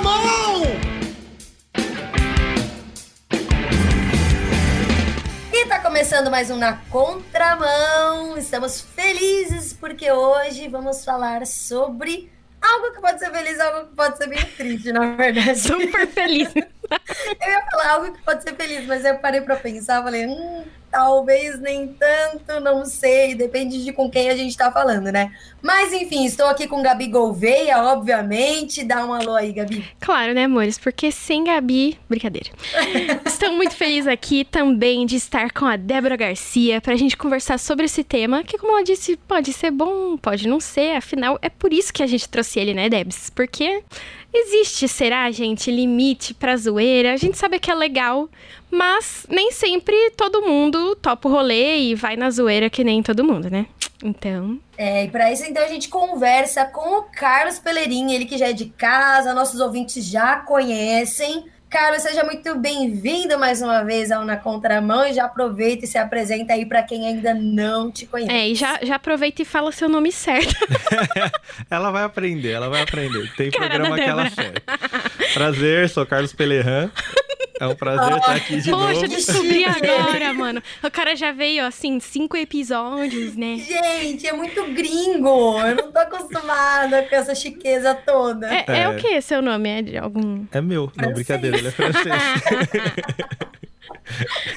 contramão! E tá começando mais um Na Contramão. Estamos felizes porque hoje vamos falar sobre algo que pode ser feliz, algo que pode ser bem triste, na verdade. Super feliz. eu ia falar algo que pode ser feliz, mas eu parei pra pensar, falei, hum, talvez nem tanto, não sei, depende de com quem a gente tá falando, né? Mas enfim, estou aqui com Gabi Gouveia, obviamente. Dá um alô aí, Gabi. Claro, né, amores? Porque sem Gabi, brincadeira. Estou muito feliz aqui também de estar com a Débora Garcia pra gente conversar sobre esse tema, que, como ela disse, pode ser bom, pode não ser, afinal, é por isso que a gente trouxe ele, né, Debs? Porque Existe, será, gente, limite pra zoeira? A gente sabe que é legal, mas nem sempre todo mundo topa o rolê e vai na zoeira que nem todo mundo, né? Então. É, e para isso, então, a gente conversa com o Carlos Peleirinho, ele que já é de casa, nossos ouvintes já conhecem. Carlos, seja muito bem-vindo mais uma vez ao Na Contramão e já aproveita e se apresenta aí para quem ainda não te conhece. É, e já, já aproveita e fala seu nome certo. ela vai aprender, ela vai aprender. Tem Cara programa que ela certa. Prazer, sou Carlos Pelerran. É um prazer estar aqui de Poxa, novo. Poxa, descobri agora, mano. O cara já veio, assim, cinco episódios, né? Gente, é muito gringo. Eu não tô acostumada com essa chiqueza toda. É, é. é o que seu nome? É de algum... É meu. Francês. Não, brincadeira, ele é francês.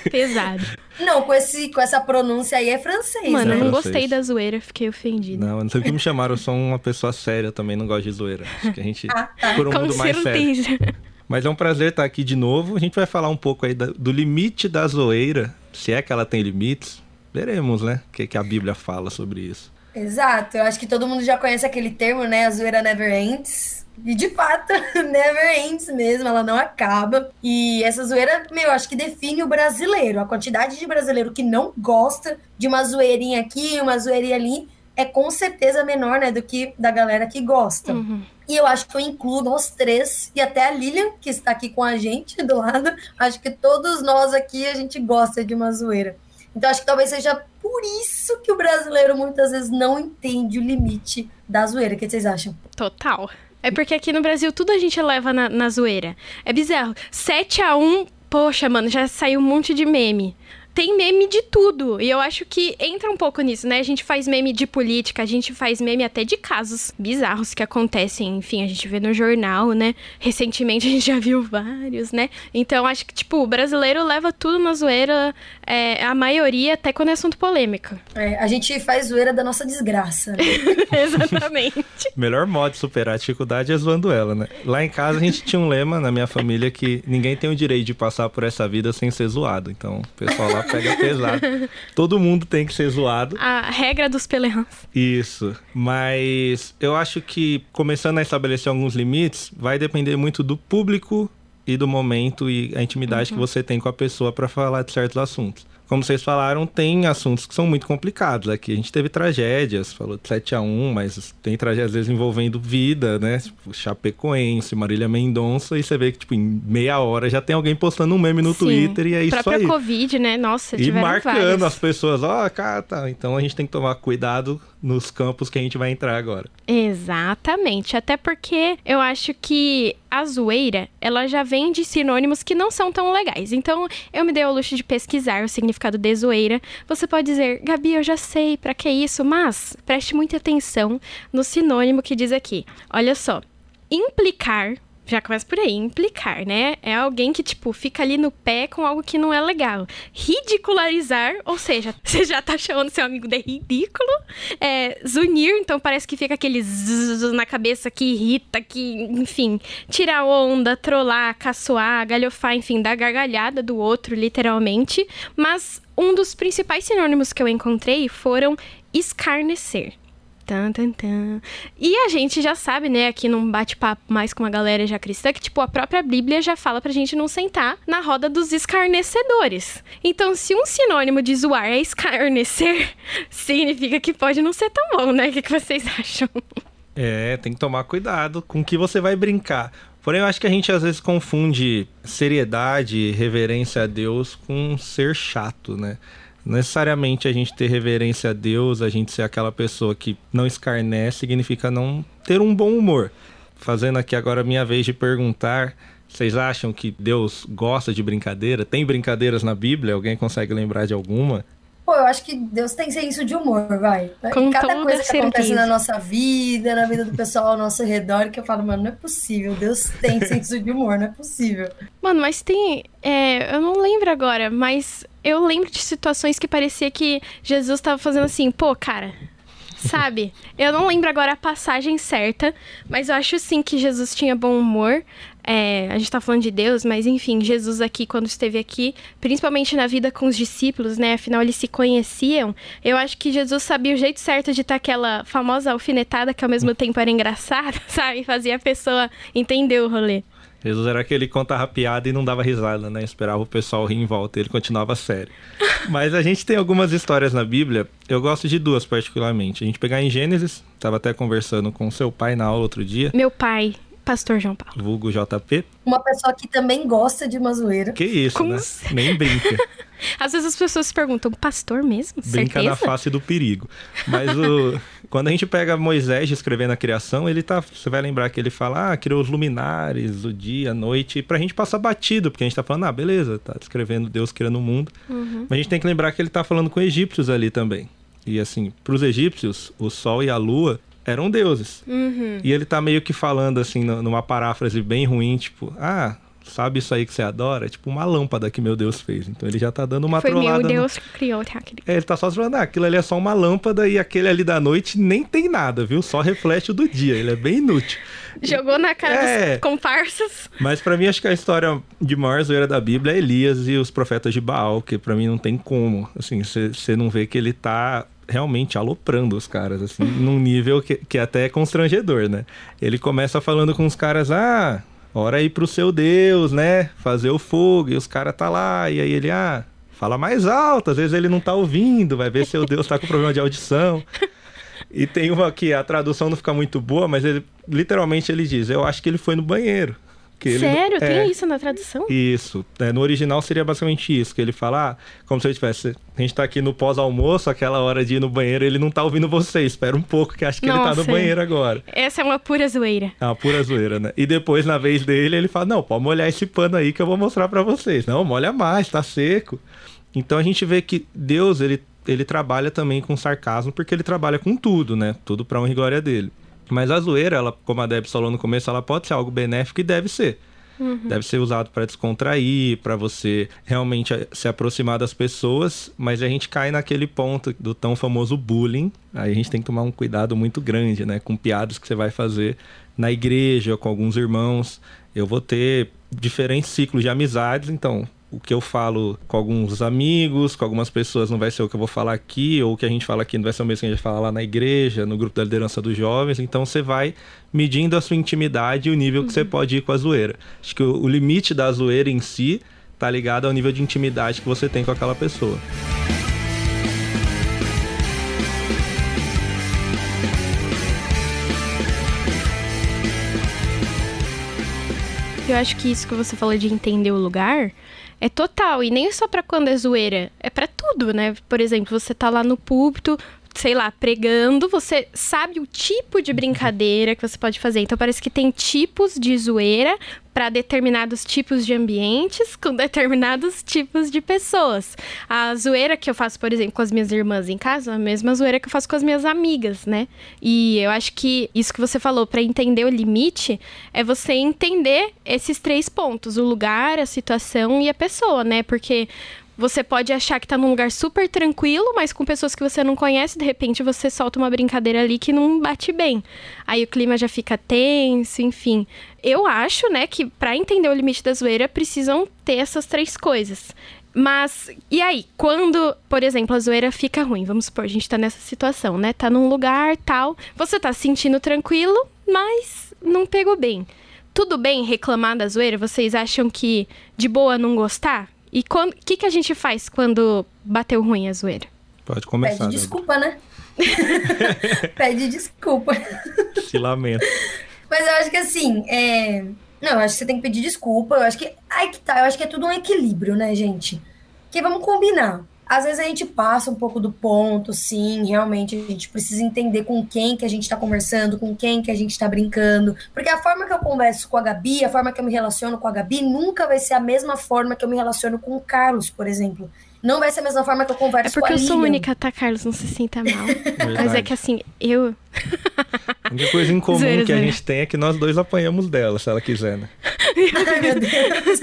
Pesado. Não, com, esse, com essa pronúncia aí é francês. Mano, né? eu não gostei da zoeira, fiquei ofendida. Não, não sei o que me chamaram, eu sou uma pessoa séria também, não gosto de zoeira. Acho que a gente, ah, tá. por um Com mundo mais certeza. sério. Mas é um prazer estar aqui de novo. A gente vai falar um pouco aí do limite da zoeira, se é que ela tem limites. Veremos, né? O que, que a Bíblia fala sobre isso. Exato. Eu acho que todo mundo já conhece aquele termo, né? A zoeira never ends. E de fato, never ends mesmo, ela não acaba. E essa zoeira, meu, acho que define o brasileiro. A quantidade de brasileiro que não gosta de uma zoeirinha aqui, uma zoeirinha ali, é com certeza menor, né, do que da galera que gosta. Uhum. E eu acho que eu incluo nós três, e até a Lilian, que está aqui com a gente do lado. Acho que todos nós aqui a gente gosta de uma zoeira. Então acho que talvez seja por isso que o brasileiro muitas vezes não entende o limite da zoeira. O que vocês acham? Total. É porque aqui no Brasil tudo a gente leva na, na zoeira. É bizarro. 7 a 1 poxa, mano, já saiu um monte de meme tem meme de tudo. E eu acho que entra um pouco nisso, né? A gente faz meme de política, a gente faz meme até de casos bizarros que acontecem, enfim, a gente vê no jornal, né? Recentemente a gente já viu vários, né? Então acho que, tipo, o brasileiro leva tudo na zoeira, é, a maioria, até quando é assunto polêmico. É, a gente faz zoeira da nossa desgraça. Né? Exatamente. Melhor modo de superar a dificuldade é zoando ela, né? Lá em casa a gente tinha um lema na minha família que ninguém tem o direito de passar por essa vida sem ser zoado. Então, o pessoal lá pega pesado. Todo mundo tem que ser zoado. A regra dos pelerrãs. Isso. Mas eu acho que começando a estabelecer alguns limites, vai depender muito do público e do momento e a intimidade uhum. que você tem com a pessoa para falar de certos assuntos como vocês falaram, tem assuntos que são muito complicados. Aqui a gente teve tragédias, falou de 7 a 1 mas tem tragédias às vezes envolvendo vida, né? Tipo, Chapecoense, Marília Mendonça, e você vê que, tipo, em meia hora já tem alguém postando um meme no Sim. Twitter e é isso própria aí. Covid, né? Nossa, E marcando várias. as pessoas, ó, oh, cara, tá. Então a gente tem que tomar cuidado nos campos que a gente vai entrar agora. Exatamente. Até porque eu acho que a zoeira, ela já vem de sinônimos que não são tão legais. Então, eu me dei ao luxo de pesquisar o significado de zoeira. Você pode dizer, Gabi, eu já sei para que isso, mas preste muita atenção no sinônimo que diz aqui. Olha só. Implicar já começa por aí, implicar, né? É alguém que, tipo, fica ali no pé com algo que não é legal. Ridicularizar, ou seja, você já tá chamando seu amigo de ridículo. É, zunir, então parece que fica aquele zzz na cabeça que irrita, que, enfim, tirar onda, trollar, caçoar, galhofar, enfim, dar gargalhada do outro, literalmente. Mas um dos principais sinônimos que eu encontrei foram escarnecer. Tan, tan, tan. E a gente já sabe, né, aqui num bate-papo mais com uma galera já cristã, que, tipo, a própria Bíblia já fala pra gente não sentar na roda dos escarnecedores. Então, se um sinônimo de zoar é escarnecer, significa que pode não ser tão bom, né? O que, que vocês acham? É, tem que tomar cuidado com o que você vai brincar. Porém, eu acho que a gente às vezes confunde seriedade, reverência a Deus com ser chato, né? Necessariamente a gente ter reverência a Deus, a gente ser aquela pessoa que não escarnece, significa não ter um bom humor. fazendo aqui agora a minha vez de perguntar. Vocês acham que Deus gosta de brincadeira? Tem brincadeiras na Bíblia? Alguém consegue lembrar de alguma? Pô, eu acho que Deus tem senso de humor, vai. Com Cada coisa que certeza. acontece na nossa vida, na vida do pessoal ao nosso redor, que eu falo, mano, não é possível. Deus tem senso de humor, não é possível. Mano, mas tem. É, eu não lembro agora, mas eu lembro de situações que parecia que Jesus estava fazendo assim, pô, cara, sabe? Eu não lembro agora a passagem certa, mas eu acho sim que Jesus tinha bom humor. É, a gente tá falando de Deus, mas enfim, Jesus aqui, quando esteve aqui, principalmente na vida com os discípulos, né? Afinal, eles se conheciam. Eu acho que Jesus sabia o jeito certo de estar aquela famosa alfinetada que ao mesmo tempo era engraçada, sabe? Fazia a pessoa entender o rolê. Jesus era aquele que contava piada e não dava risada, né? Esperava o pessoal rir em volta, ele continuava sério. Mas a gente tem algumas histórias na Bíblia, eu gosto de duas particularmente. A gente pegar em Gênesis, estava até conversando com seu pai na aula outro dia. Meu pai, Pastor João Paulo. Vulgo JP. Uma pessoa que também gosta de uma zoeira. Que isso, Como né? Nem brinca. Às vezes as pessoas se perguntam, pastor mesmo? Brinca Certeza? na face do perigo. Mas o, quando a gente pega Moisés descrevendo a criação, ele tá. Você vai lembrar que ele fala, ah, criou os luminares, o dia, a noite, pra gente passar batido, porque a gente tá falando, ah, beleza, tá descrevendo Deus criando o mundo. Uhum. Mas a gente tem que lembrar que ele tá falando com egípcios ali também. E assim, para os egípcios, o sol e a lua eram deuses. Uhum. E ele tá meio que falando assim, numa paráfrase bem ruim, tipo, ah, sabe isso aí que você adora? É tipo uma lâmpada que meu Deus fez. Então ele já tá dando uma Foi trollada. Foi meu Deus no... que criou, tá? É, ele tá só falando, ah, aquilo ali é só uma lâmpada e aquele ali da noite nem tem nada, viu? Só reflete o do dia. Ele é bem inútil. Jogou na cara é... dos comparsas. Mas para mim, acho que a história de maior zoeira da Bíblia é Elias e os profetas de Baal, que para mim não tem como. Assim, você não vê que ele tá realmente aloprando os caras, assim, num nível que, que até é constrangedor, né? Ele começa falando com os caras, ah, ora aí pro seu Deus, né? Fazer o fogo, e os caras tá lá, e aí ele, ah, fala mais alto, às vezes ele não tá ouvindo, vai ver se o Deus tá com problema de audição. E tem uma que a tradução não fica muito boa, mas ele literalmente ele diz: Eu acho que ele foi no banheiro. Que Sério? Ele, Tem isso na tradução? Isso. É, no original seria basicamente isso, que ele fala, ah, como se ele tivesse... A gente tá aqui no pós-almoço, aquela hora de ir no banheiro, ele não tá ouvindo você, espera um pouco, que acho que Nossa. ele tá no banheiro agora. Essa é uma pura zoeira. É uma pura zoeira, né? E depois, na vez dele, ele fala, não, pode molhar esse pano aí que eu vou mostrar para vocês. Não, molha mais, tá seco. Então a gente vê que Deus, ele, ele trabalha também com sarcasmo, porque ele trabalha com tudo, né? Tudo pra honra e glória dele. Mas a zoeira, ela, como a Deb falou no começo, ela pode ser algo benéfico e deve ser. Uhum. Deve ser usado para descontrair, para você realmente se aproximar das pessoas, mas a gente cai naquele ponto do tão famoso bullying. Aí a gente tem que tomar um cuidado muito grande, né, com piadas que você vai fazer na igreja, com alguns irmãos. Eu vou ter diferentes ciclos de amizades, então o que eu falo com alguns amigos, com algumas pessoas não vai ser o que eu vou falar aqui, ou o que a gente fala aqui não vai ser o mesmo que a gente fala lá na igreja, no grupo da liderança dos jovens. Então você vai medindo a sua intimidade e o nível que você uhum. pode ir com a zoeira. Acho que o, o limite da zoeira em si tá ligado ao nível de intimidade que você tem com aquela pessoa. Eu acho que isso que você falou de entender o lugar é total. E nem só para quando é zoeira, é para tudo, né? Por exemplo, você tá lá no púlpito, sei lá, pregando, você sabe o tipo de brincadeira que você pode fazer. Então parece que tem tipos de zoeira para determinados tipos de ambientes com determinados tipos de pessoas. A zoeira que eu faço, por exemplo, com as minhas irmãs em casa, é a mesma zoeira que eu faço com as minhas amigas, né? E eu acho que isso que você falou para entender o limite é você entender esses três pontos: o lugar, a situação e a pessoa, né? Porque você pode achar que tá num lugar super tranquilo, mas com pessoas que você não conhece, de repente você solta uma brincadeira ali que não bate bem. Aí o clima já fica tenso, enfim. Eu acho, né, que para entender o limite da zoeira precisam ter essas três coisas. Mas, e aí, quando, por exemplo, a zoeira fica ruim, vamos supor, a gente tá nessa situação, né? Tá num lugar tal, você tá se sentindo tranquilo, mas não pegou bem. Tudo bem reclamar da zoeira? Vocês acham que de boa não gostar? E o que, que a gente faz quando bateu ruim a zoeira? Pode começar. Pede desculpa, né? Pede desculpa. Se lamenta. Mas eu acho que assim, é... não, eu acho que você tem que pedir desculpa. Eu acho que. Ai que tá, eu acho que é tudo um equilíbrio, né, gente? Porque vamos combinar. Às vezes a gente passa um pouco do ponto, sim, realmente a gente precisa entender com quem que a gente está conversando, com quem que a gente está brincando, porque a forma que eu converso com a Gabi, a forma que eu me relaciono com a Gabi nunca vai ser a mesma forma que eu me relaciono com o Carlos, por exemplo não vai ser a mesma forma que eu converso com a É porque eu sou única, tá, Carlos? Não se sinta mal. Mas é que assim, eu. A única coisa em comum zoeira, que zoeira. a gente tem é que nós dois apanhamos dela, se ela quiser, né? Ai, meu Deus.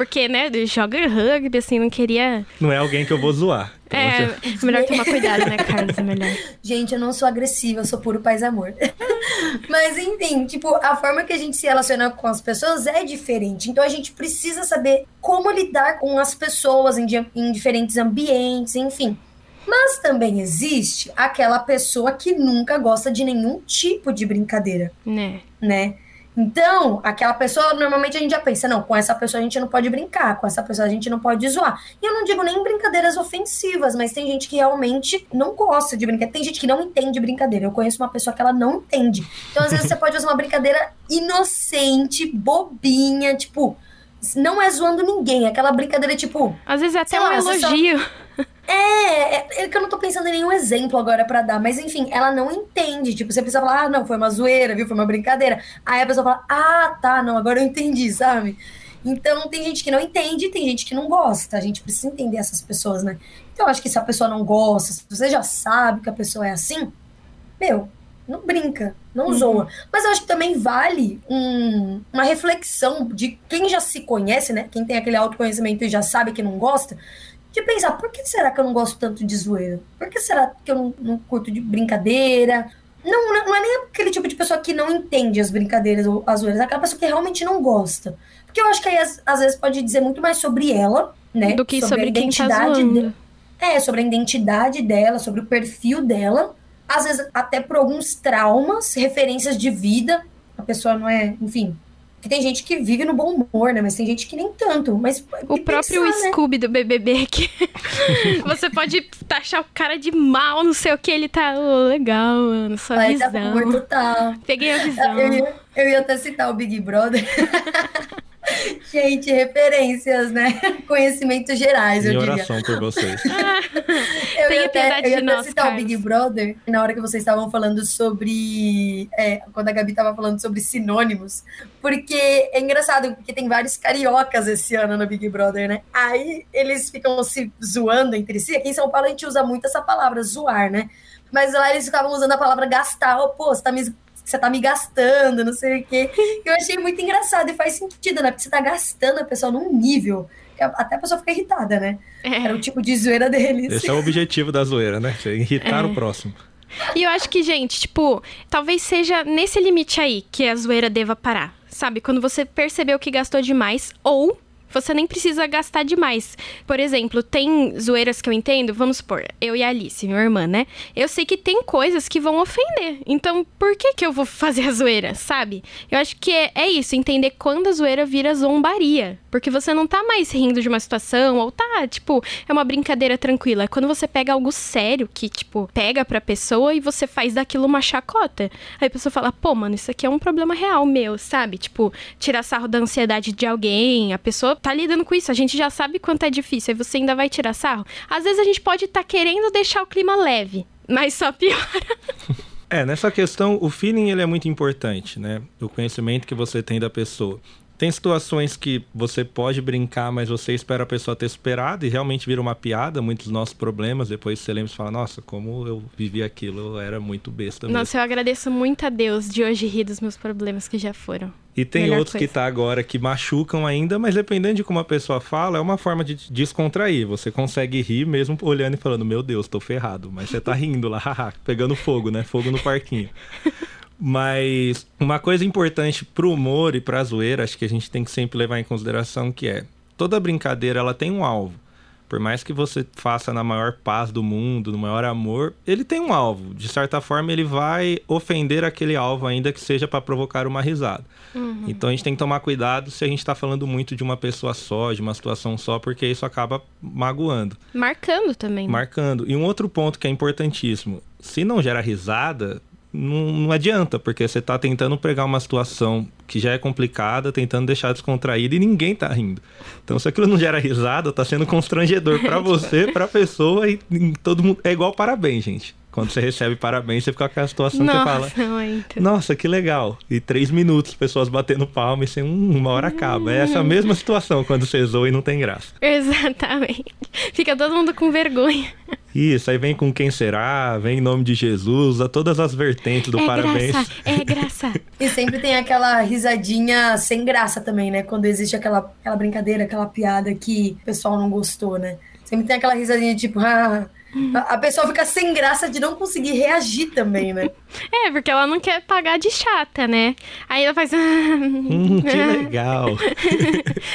É porque, né, joga rugby, assim, não queria. Não é alguém que eu vou zoar. Então é, você... melhor tomar cuidado, né, Carlos? É melhor. Gente, eu não sou agressiva, eu sou puro paz e amor. Mas, enfim, tipo, a forma que a gente se relaciona com as pessoas é diferente. Então, a gente precisa saber como lidar com as pessoas em, em diferentes ambientes, enfim. Mas também existe aquela pessoa que nunca gosta de nenhum tipo de brincadeira. Né? Né? Então, aquela pessoa, normalmente a gente já pensa, não, com essa pessoa a gente não pode brincar, com essa pessoa a gente não pode zoar. E eu não digo nem brincadeiras ofensivas, mas tem gente que realmente não gosta de brincar. Tem gente que não entende brincadeira. Eu conheço uma pessoa que ela não entende. Então, às vezes, você pode usar uma brincadeira inocente, bobinha, tipo, não é zoando ninguém. Aquela brincadeira, tipo. Às vezes é até um lá, elogio. Só... É, é, é, que eu não tô pensando em nenhum exemplo agora para dar, mas enfim, ela não entende. Tipo, você precisa falar, ah, não, foi uma zoeira, viu? Foi uma brincadeira. Aí a pessoa fala, ah, tá, não, agora eu entendi, sabe? Então tem gente que não entende tem gente que não gosta. A gente precisa entender essas pessoas, né? Então eu acho que se a pessoa não gosta, se você já sabe que a pessoa é assim, meu, não brinca, não uhum. zoa. Mas eu acho que também vale um, uma reflexão de quem já se conhece, né? Quem tem aquele autoconhecimento e já sabe que não gosta, de pensar, por que será que eu não gosto tanto de zoeira? Por que será que eu não, não curto de brincadeira? Não, não, é nem aquele tipo de pessoa que não entende as brincadeiras ou as zoeiras, é aquela pessoa que realmente não gosta. Porque eu acho que aí, às, às vezes, pode dizer muito mais sobre ela, né? Do que sobre, sobre a identidade quem tá É, sobre a identidade dela, sobre o perfil dela. Às vezes, até por alguns traumas, referências de vida. A pessoa não é, enfim, que tem gente que vive no bom humor, né? Mas tem gente que nem tanto. Mas o próprio pensar, né? Scooby né? do BBB que você pode taxar o cara de mal, não sei o que, ele tá oh, legal, mano, sua Vai visão. Tá humor total. Peguei a visão. Eu eu ia até citar o Big Brother. Gente, referências, né? Conhecimentos gerais, Minha eu diria. oração por vocês. eu ia até, eu ia até citar Carlos. o Big Brother, na hora que vocês estavam falando sobre... É, quando a Gabi estava falando sobre sinônimos, porque é engraçado, porque tem vários cariocas esse ano no Big Brother, né? Aí eles ficam se zoando entre si. Aqui em São Paulo a gente usa muito essa palavra, zoar, né? Mas lá eles ficavam usando a palavra gastar. Oh, pô, você tá me você tá me gastando, não sei o quê. Eu achei muito engraçado e faz sentido, né? Porque você tá gastando a pessoa num nível que até a pessoa fica irritada, né? É. Era o tipo de zoeira deles. Esse é o objetivo da zoeira, né? Você irritar é. o próximo. E eu acho que, gente, tipo, talvez seja nesse limite aí que a zoeira deva parar. Sabe? Quando você percebeu que gastou demais ou você nem precisa gastar demais. Por exemplo, tem zoeiras que eu entendo, vamos supor, eu e a Alice, minha irmã, né? Eu sei que tem coisas que vão ofender. Então, por que que eu vou fazer a zoeira, sabe? Eu acho que é, é isso, entender quando a zoeira vira zombaria. Porque você não tá mais rindo de uma situação, ou tá, tipo, é uma brincadeira tranquila. É quando você pega algo sério, que, tipo, pega pra pessoa e você faz daquilo uma chacota. Aí a pessoa fala, pô, mano, isso aqui é um problema real meu, sabe? Tipo, tirar sarro da ansiedade de alguém, a pessoa tá lidando com isso, a gente já sabe quanto é difícil, aí você ainda vai tirar sarro. Às vezes a gente pode estar tá querendo deixar o clima leve, mas só piora. É, nessa questão, o feeling ele é muito importante, né? O conhecimento que você tem da pessoa. Tem situações que você pode brincar, mas você espera a pessoa ter superado e realmente vira uma piada, muitos dos nossos problemas. Depois você lembra e fala, nossa, como eu vivi aquilo, eu era muito besta mesmo. Nossa, eu agradeço muito a Deus de hoje rir dos meus problemas que já foram. E tem Melhor outros coisa. que tá agora que machucam ainda, mas dependendo de como a pessoa fala, é uma forma de descontrair. Você consegue rir mesmo olhando e falando, meu Deus, tô ferrado. Mas você tá rindo lá, pegando fogo, né? Fogo no parquinho. Mas uma coisa importante pro humor e pra zoeira, acho que a gente tem que sempre levar em consideração que é toda brincadeira ela tem um alvo. Por mais que você faça na maior paz do mundo, no maior amor, ele tem um alvo. De certa forma, ele vai ofender aquele alvo, ainda que seja para provocar uma risada. Uhum. Então a gente tem que tomar cuidado se a gente está falando muito de uma pessoa só, de uma situação só, porque isso acaba magoando. Marcando também. Né? Marcando. E um outro ponto que é importantíssimo: se não gera risada, não, não adianta, porque você tá tentando pregar uma situação que já é complicada, tentando deixar descontraída e ninguém tá rindo. Então, se aquilo não gera risada, tá sendo constrangedor para você, pra pessoa e, e todo mundo. É igual parabéns, gente. Quando você recebe parabéns, você fica com aquela situação Nossa, que você fala. muito. Nossa, que legal. E três minutos, pessoas batendo palma e assim, hum, uma hora acaba. É essa mesma situação quando você zoa e não tem graça. Exatamente. Fica todo mundo com vergonha. Isso, aí vem com quem será, vem em nome de Jesus, usa todas as vertentes do é parabéns. graça, é graça. E sempre tem aquela risadinha sem graça também, né? Quando existe aquela, aquela brincadeira, aquela piada que o pessoal não gostou, né? Sempre tem aquela risadinha tipo, ah. A pessoa fica sem graça de não conseguir reagir também, né? É, porque ela não quer pagar de chata, né? Aí ela faz. Hum, que legal.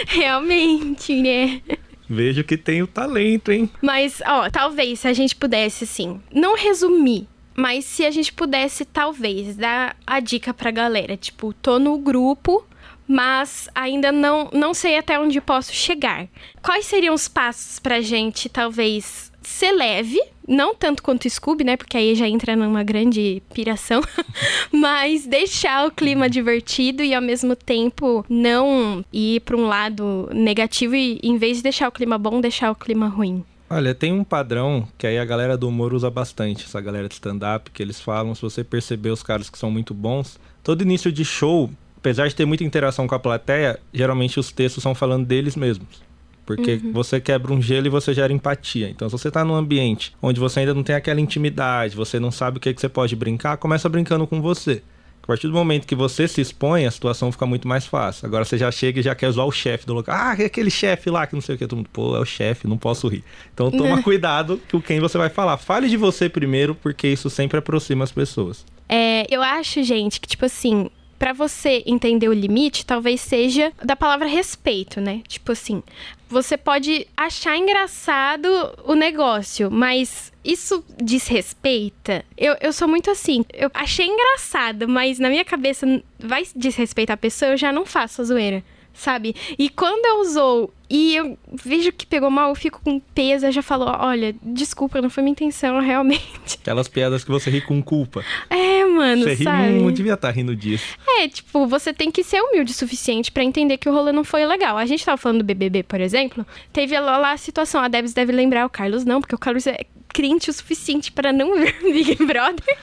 Realmente, né? Vejo que tem o talento, hein? Mas, ó, talvez se a gente pudesse, assim, não resumir, mas se a gente pudesse, talvez, dar a dica pra galera. Tipo, tô no grupo, mas ainda não, não sei até onde posso chegar. Quais seriam os passos pra gente, talvez, ser leve? Não tanto quanto Scooby, né? Porque aí já entra numa grande piração. mas deixar o clima divertido e ao mesmo tempo não ir pra um lado negativo e em vez de deixar o clima bom, deixar o clima ruim. Olha, tem um padrão que aí a galera do humor usa bastante, essa galera de stand-up, que eles falam, se você perceber os caras que são muito bons, todo início de show, apesar de ter muita interação com a plateia, geralmente os textos são falando deles mesmos. Porque você quebra um gelo e você gera empatia. Então, se você tá num ambiente onde você ainda não tem aquela intimidade, você não sabe o que, que você pode brincar, começa brincando com você. A partir do momento que você se expõe, a situação fica muito mais fácil. Agora você já chega e já quer zoar o chefe do local. Ah, é aquele chefe lá que não sei o que. Todo mundo, pô, é o chefe, não posso rir. Então toma cuidado com quem você vai falar. Fale de você primeiro, porque isso sempre aproxima as pessoas. É, eu acho, gente, que, tipo assim, pra você entender o limite, talvez seja da palavra respeito, né? Tipo assim, você pode achar engraçado o negócio, mas isso desrespeita? Eu, eu sou muito assim. Eu achei engraçado, mas na minha cabeça vai desrespeitar a pessoa, eu já não faço a zoeira. Sabe? E quando eu usou e eu vejo que pegou mal, eu fico com peso, eu já falo, olha, desculpa, não foi minha intenção, realmente. Aquelas piadas que você ri com culpa. É, mano, Você ri, sabe? não devia estar rindo disso. É, tipo, você tem que ser humilde o suficiente pra entender que o rolê não foi legal. A gente tava falando do BBB, por exemplo, teve lá, lá a situação, a Debs deve lembrar, o Carlos não, porque o Carlos é crente o suficiente pra não ver Big Brother.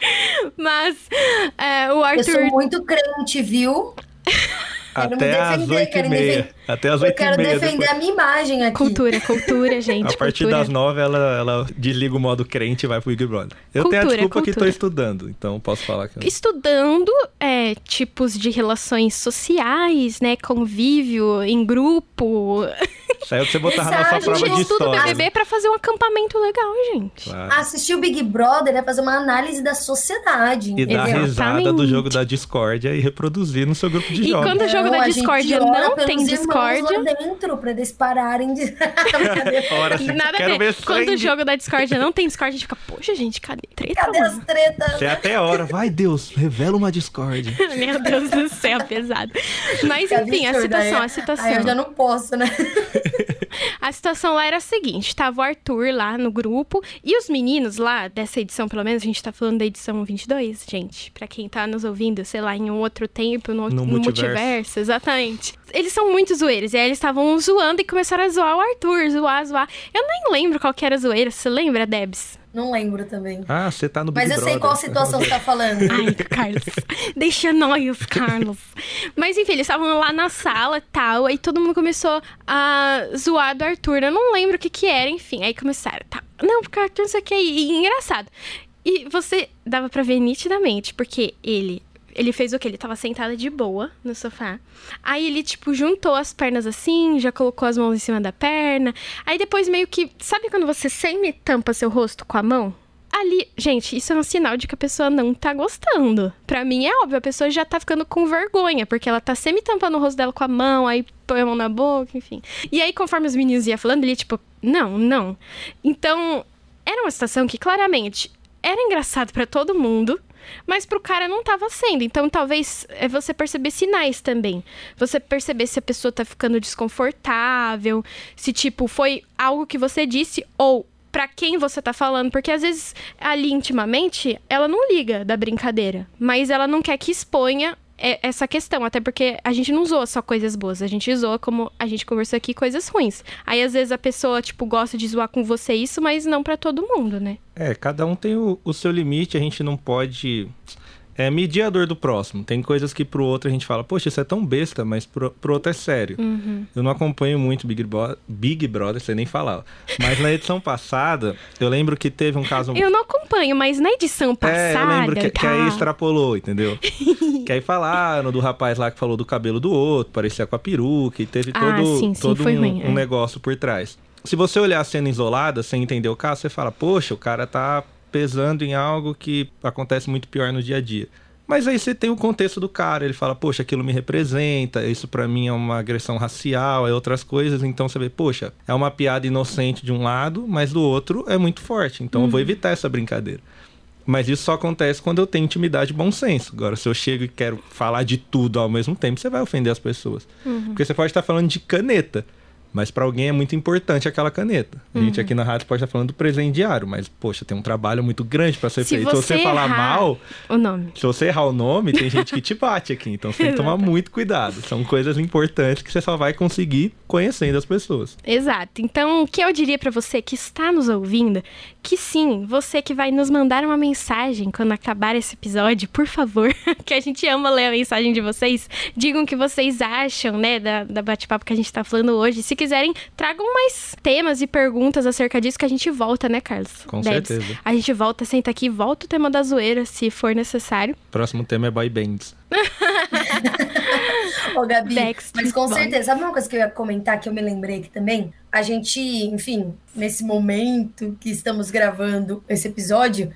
Mas é, o Eu Arthur... sou muito crente, viu? Até às oito e meia. Até Eu oito e quero meia. defender depois- a minha imagem aqui. Cultura, cultura, gente, A partir cultura. das nove, ela, ela desliga o modo crente e vai pro Big Brother. Eu tenho a Cultura, desculpa que tô cultura. estudando, então posso falar que... Estudando é, tipos de relações sociais, né? Convívio em grupo. Isso aí é o que você botar na nossa Exato, A prova gente de estuda o história. BBB pra fazer um acampamento legal, gente. Claro. Assistir o Big Brother é fazer uma análise da sociedade. E dar risada do jogo da discórdia e reproduzir no seu grupo de E jogos. quando o jogo da a gente discórdia não tem irmãos discórdia. lá dentro, pra eles pararem de... Ora, sim, Nada quero a ver. Quando o jogo da discórdia não tem discórdia, a gente fica, poxa, gente, cadê treta? Cadê as mano? tretas? Você é até hora. Vai, Deus, revela uma discórdia. Meu Deus do céu, pesado. Mas enfim, a situação, a situação. Aí eu já não posso, né? A situação lá era a seguinte: tava o Arthur lá no grupo e os meninos lá, dessa edição, pelo menos, a gente tá falando da edição 22, gente. Pra quem tá nos ouvindo, sei lá, em um outro tempo, no, No no multiverso. multiverso, exatamente. Eles são muito zoeiros. E aí eles estavam zoando e começaram a zoar o Arthur, zoar, zoar. Eu nem lembro qual que era a zoeira. Você lembra, Debs? Não lembro também. Ah, você tá no Big Mas eu sei Brother. qual situação você tá falando. Ai, Carlos. Deixa nós, Carlos. Mas enfim, eles estavam lá na sala e tal. Aí todo mundo começou a zoar do Arthur. Eu não lembro o que que era, enfim. Aí começaram, tá. Não, porque o Arthur não sei o que. E, e engraçado. E você dava pra ver nitidamente, porque ele. Ele fez o quê? Ele tava sentado de boa no sofá. Aí ele, tipo, juntou as pernas assim, já colocou as mãos em cima da perna. Aí depois meio que. Sabe quando você semi tampa seu rosto com a mão? Ali, gente, isso é um sinal de que a pessoa não tá gostando. Pra mim é óbvio, a pessoa já tá ficando com vergonha, porque ela tá semi-tampando o rosto dela com a mão, aí põe a mão na boca, enfim. E aí, conforme os meninos iam falando, ele, tipo, não, não. Então, era uma situação que claramente era engraçado pra todo mundo, mas pro cara não tava sendo. Então, talvez é você perceber sinais também. Você perceber se a pessoa tá ficando desconfortável, se, tipo, foi algo que você disse ou para quem você tá falando, porque às vezes ali intimamente ela não liga da brincadeira, mas ela não quer que exponha essa questão, até porque a gente não zoa só coisas boas, a gente zoa, como a gente conversou aqui, coisas ruins. Aí às vezes a pessoa, tipo, gosta de zoar com você isso, mas não para todo mundo, né? É, cada um tem o, o seu limite, a gente não pode é mediador do próximo. Tem coisas que pro outro a gente fala, poxa, isso é tão besta, mas pro, pro outro é sério. Uhum. Eu não acompanho muito Big, Bro Big Brother, você nem falava. Mas na edição passada, eu lembro que teve um caso. Eu não acompanho, mas na edição passada. É, eu lembro que, tá... que aí extrapolou, entendeu? que aí falaram do rapaz lá que falou do cabelo do outro, parecia com a peruca, e teve ah, todo, sim, sim, todo um, ruim, é. um negócio por trás. Se você olhar a cena isolada, sem entender o caso, você fala, poxa, o cara tá pesando em algo que acontece muito pior no dia a dia. Mas aí você tem o contexto do cara, ele fala, poxa, aquilo me representa, isso para mim é uma agressão racial, é outras coisas, então você vê, poxa, é uma piada inocente de um lado, mas do outro é muito forte, então uhum. eu vou uhum. evitar essa brincadeira. Mas isso só acontece quando eu tenho intimidade e bom senso. Agora, se eu chego e quero falar de tudo ao mesmo tempo, você vai ofender as pessoas. Uhum. Porque você pode estar falando de caneta. Mas para alguém é muito importante aquela caneta. A gente uhum. aqui na rádio pode estar falando do presente diário, mas, poxa, tem um trabalho muito grande para ser se feito. Você se você falar mal. O nome. Se você errar o nome, tem gente que te bate aqui. Então você tem que tomar muito cuidado. São coisas importantes que você só vai conseguir conhecendo as pessoas. Exato. Então, o que eu diria para você que está nos ouvindo, que sim, você que vai nos mandar uma mensagem quando acabar esse episódio, por favor, que a gente ama ler a mensagem de vocês. Digam o que vocês acham, né, da, da bate-papo que a gente está falando hoje. Se quiserem, tragam mais temas e perguntas acerca disso que a gente volta, né, Carlos? Com Debs. certeza. A gente volta, senta aqui, volta o tema da zoeira, se for necessário. Próximo tema é boy bands. Ô, Gabi, mas com certeza, sabe uma coisa que eu ia comentar que eu me lembrei aqui também? A gente, enfim, nesse momento que estamos gravando esse episódio,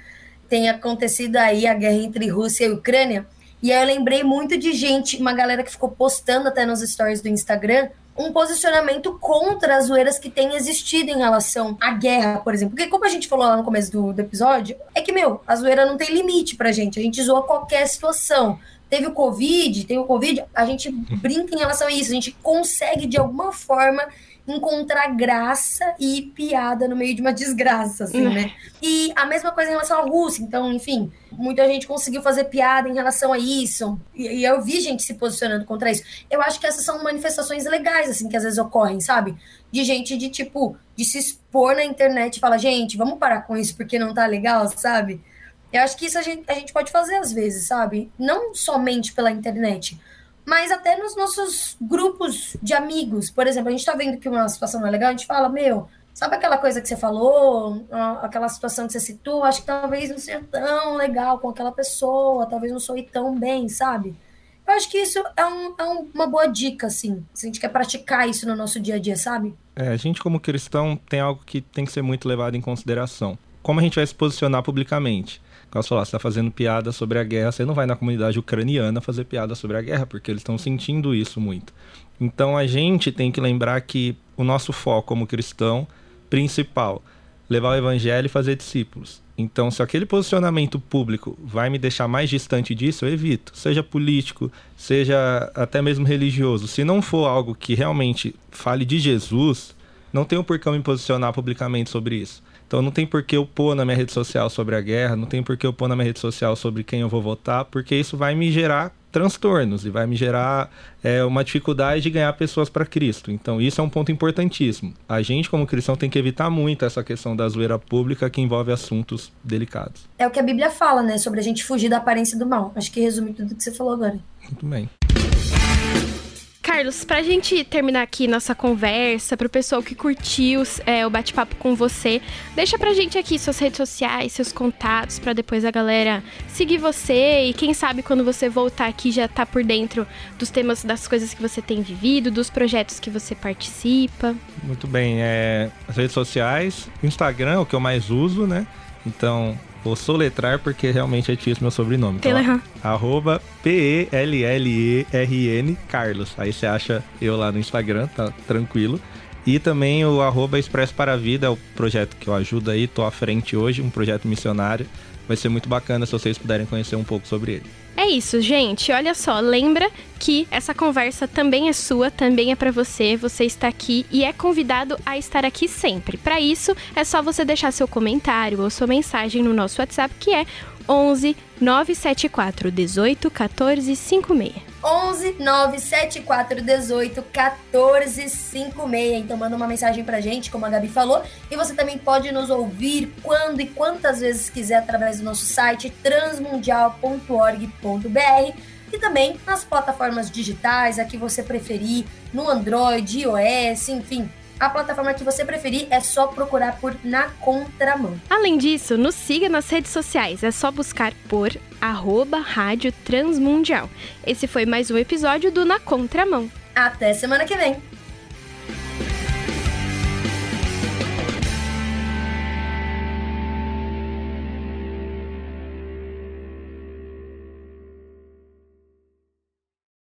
tem acontecido aí a guerra entre Rússia e Ucrânia. E aí eu lembrei muito de gente, uma galera que ficou postando até nos stories do Instagram, um posicionamento contra as zoeiras que têm existido em relação à guerra, por exemplo. Porque, como a gente falou lá no começo do, do episódio, é que, meu, a zoeira não tem limite pra gente. A gente zoa qualquer situação. Teve o Covid, tem o Covid, a gente brinca em relação a isso. A gente consegue, de alguma forma, encontrar graça e piada no meio de uma desgraça, assim, né? E a mesma coisa em relação à Rússia. Então, enfim, muita gente conseguiu fazer piada em relação a isso. E, e, eu vi gente se posicionando contra isso. Eu acho que essas são manifestações legais, assim, que às vezes ocorrem, sabe? De gente de, tipo, de se expor na internet e falar, gente, vamos parar com isso porque não tá legal, sabe? Eu acho que isso a gente, a gente pode fazer às vezes, sabe? Não somente pela internet mas até nos nossos grupos de amigos. Por exemplo, a gente tá vendo que uma situação não é legal, a gente fala, meu, sabe aquela coisa que você falou, aquela situação que você citou, acho que talvez não seja tão legal com aquela pessoa, talvez não soe tão bem, sabe? Eu acho que isso é, um, é uma boa dica, assim, se a gente quer praticar isso no nosso dia a dia, sabe? É, a gente como cristão tem algo que tem que ser muito levado em consideração. Como a gente vai se posicionar publicamente? Caso falar, você está fazendo piada sobre a guerra, você não vai na comunidade ucraniana fazer piada sobre a guerra, porque eles estão sentindo isso muito. Então a gente tem que lembrar que o nosso foco como cristão principal levar o evangelho e fazer discípulos. Então, se aquele posicionamento público vai me deixar mais distante disso, eu evito. Seja político, seja até mesmo religioso. Se não for algo que realmente fale de Jesus, não tenho por que eu me posicionar publicamente sobre isso. Então não tem por que eu pôr na minha rede social sobre a guerra, não tem por que eu pôr na minha rede social sobre quem eu vou votar, porque isso vai me gerar transtornos e vai me gerar é, uma dificuldade de ganhar pessoas para Cristo. Então, isso é um ponto importantíssimo. A gente, como cristão, tem que evitar muito essa questão da zoeira pública que envolve assuntos delicados. É o que a Bíblia fala, né? Sobre a gente fugir da aparência do mal. Acho que resume tudo que você falou agora. Muito bem. Carlos, pra gente terminar aqui nossa conversa, pro pessoal que curtiu é, o bate-papo com você, deixa pra gente aqui suas redes sociais, seus contatos, para depois a galera seguir você e quem sabe quando você voltar aqui já tá por dentro dos temas, das coisas que você tem vivido, dos projetos que você participa. Muito bem, é, as redes sociais, Instagram é o que eu mais uso, né? Então, Vou soletrar porque realmente é difícil meu sobrenome. Então, uhum. arroba P-E-L-L-E-R-N Carlos. Aí você acha eu lá no Instagram, tá tranquilo. E também o arroba Expresso para a Vida, é o projeto que eu ajudo aí, tô à frente hoje, um projeto missionário. Vai ser muito bacana se vocês puderem conhecer um pouco sobre ele. É isso, gente. Olha só, lembra que essa conversa também é sua, também é para você. Você está aqui e é convidado a estar aqui sempre. Para isso, é só você deixar seu comentário ou sua mensagem no nosso WhatsApp, que é 11 974 18 14 56. 11 974 18 14 56. Então manda uma mensagem pra gente, como a Gabi falou. E você também pode nos ouvir quando e quantas vezes quiser através do nosso site transmundial.org.br e também nas plataformas digitais, a que você preferir, no Android, iOS, enfim a plataforma que você preferir é só procurar por Na Contramão. Além disso, nos siga nas redes sociais, é só buscar por arroba Rádio Transmundial. Esse foi mais um episódio do Na Contramão. Até semana que vem!